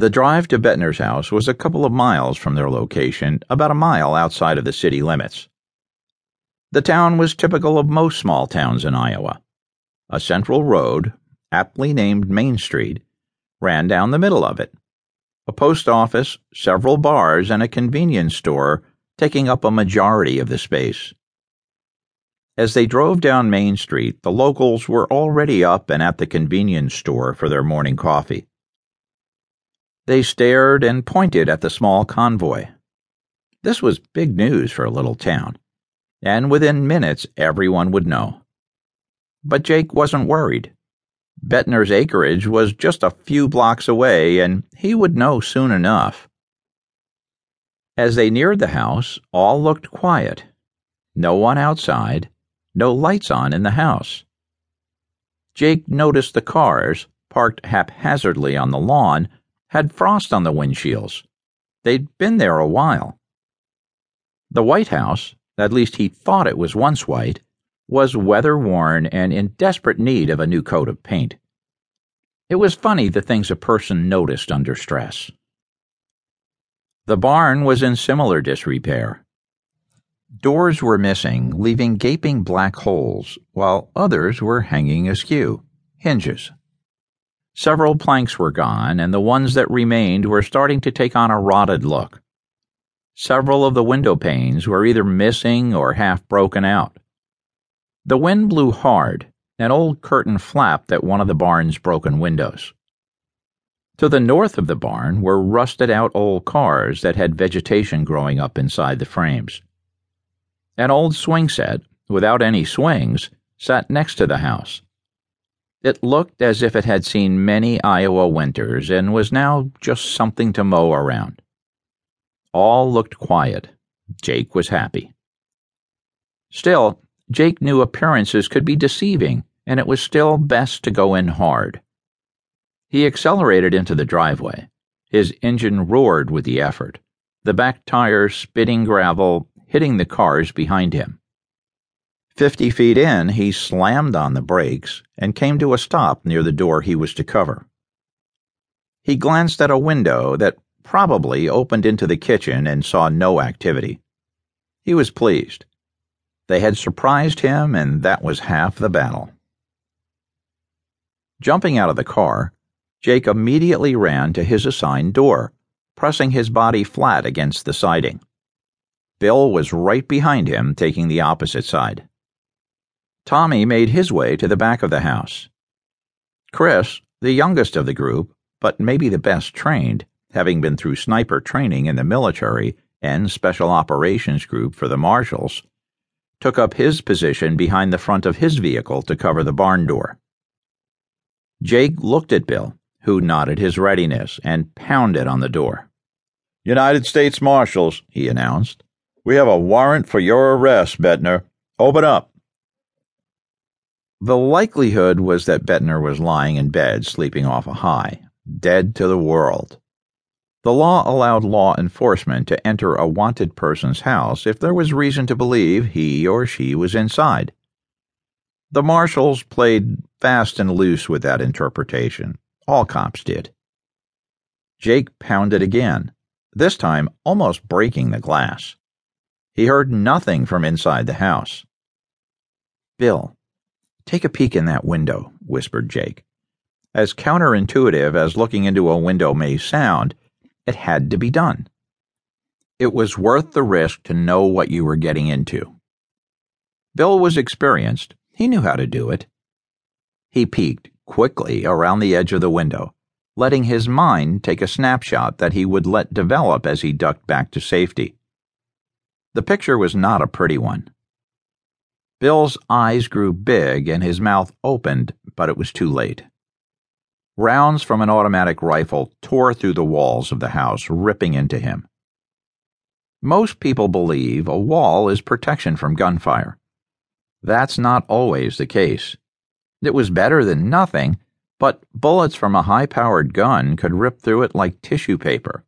The drive to Bettner's house was a couple of miles from their location, about a mile outside of the city limits. The town was typical of most small towns in Iowa. A central road, aptly named Main Street, ran down the middle of it. A post office, several bars, and a convenience store taking up a majority of the space. As they drove down Main Street, the locals were already up and at the convenience store for their morning coffee. They stared and pointed at the small convoy. This was big news for a little town, and within minutes everyone would know. But Jake wasn't worried. Bettner's acreage was just a few blocks away, and he would know soon enough. As they neared the house, all looked quiet. No one outside, no lights on in the house. Jake noticed the cars, parked haphazardly on the lawn, had frost on the windshields. They'd been there a while. The White House, at least he thought it was once white, was weather worn and in desperate need of a new coat of paint. It was funny the things a person noticed under stress. The barn was in similar disrepair. Doors were missing, leaving gaping black holes, while others were hanging askew hinges. Several planks were gone, and the ones that remained were starting to take on a rotted look. Several of the window panes were either missing or half broken out. The wind blew hard, an old curtain flapped at one of the barn's broken windows. To the north of the barn were rusted out old cars that had vegetation growing up inside the frames. An old swing set, without any swings, sat next to the house. It looked as if it had seen many Iowa winters and was now just something to mow around. All looked quiet. Jake was happy. Still, Jake knew appearances could be deceiving, and it was still best to go in hard. He accelerated into the driveway. His engine roared with the effort, the back tires spitting gravel, hitting the cars behind him. Fifty feet in, he slammed on the brakes and came to a stop near the door he was to cover. He glanced at a window that probably opened into the kitchen and saw no activity. He was pleased. They had surprised him, and that was half the battle. Jumping out of the car, Jake immediately ran to his assigned door, pressing his body flat against the siding. Bill was right behind him, taking the opposite side. Tommy made his way to the back of the house. Chris, the youngest of the group, but maybe the best trained, having been through sniper training in the military and special operations group for the marshals, took up his position behind the front of his vehicle to cover the barn door. Jake looked at Bill, who nodded his readiness and pounded on the door. United States Marshals, he announced. We have a warrant for your arrest, Bettner. Open up. The likelihood was that Bettner was lying in bed, sleeping off a high, dead to the world. The law allowed law enforcement to enter a wanted person's house if there was reason to believe he or she was inside. The marshals played fast and loose with that interpretation. All cops did. Jake pounded again, this time almost breaking the glass. He heard nothing from inside the house. Bill, take a peek in that window, whispered Jake. As counterintuitive as looking into a window may sound, it had to be done. It was worth the risk to know what you were getting into. Bill was experienced. He knew how to do it. He peeked quickly around the edge of the window, letting his mind take a snapshot that he would let develop as he ducked back to safety. The picture was not a pretty one. Bill's eyes grew big and his mouth opened, but it was too late. Rounds from an automatic rifle tore through the walls of the house, ripping into him. Most people believe a wall is protection from gunfire. That's not always the case. It was better than nothing, but bullets from a high powered gun could rip through it like tissue paper.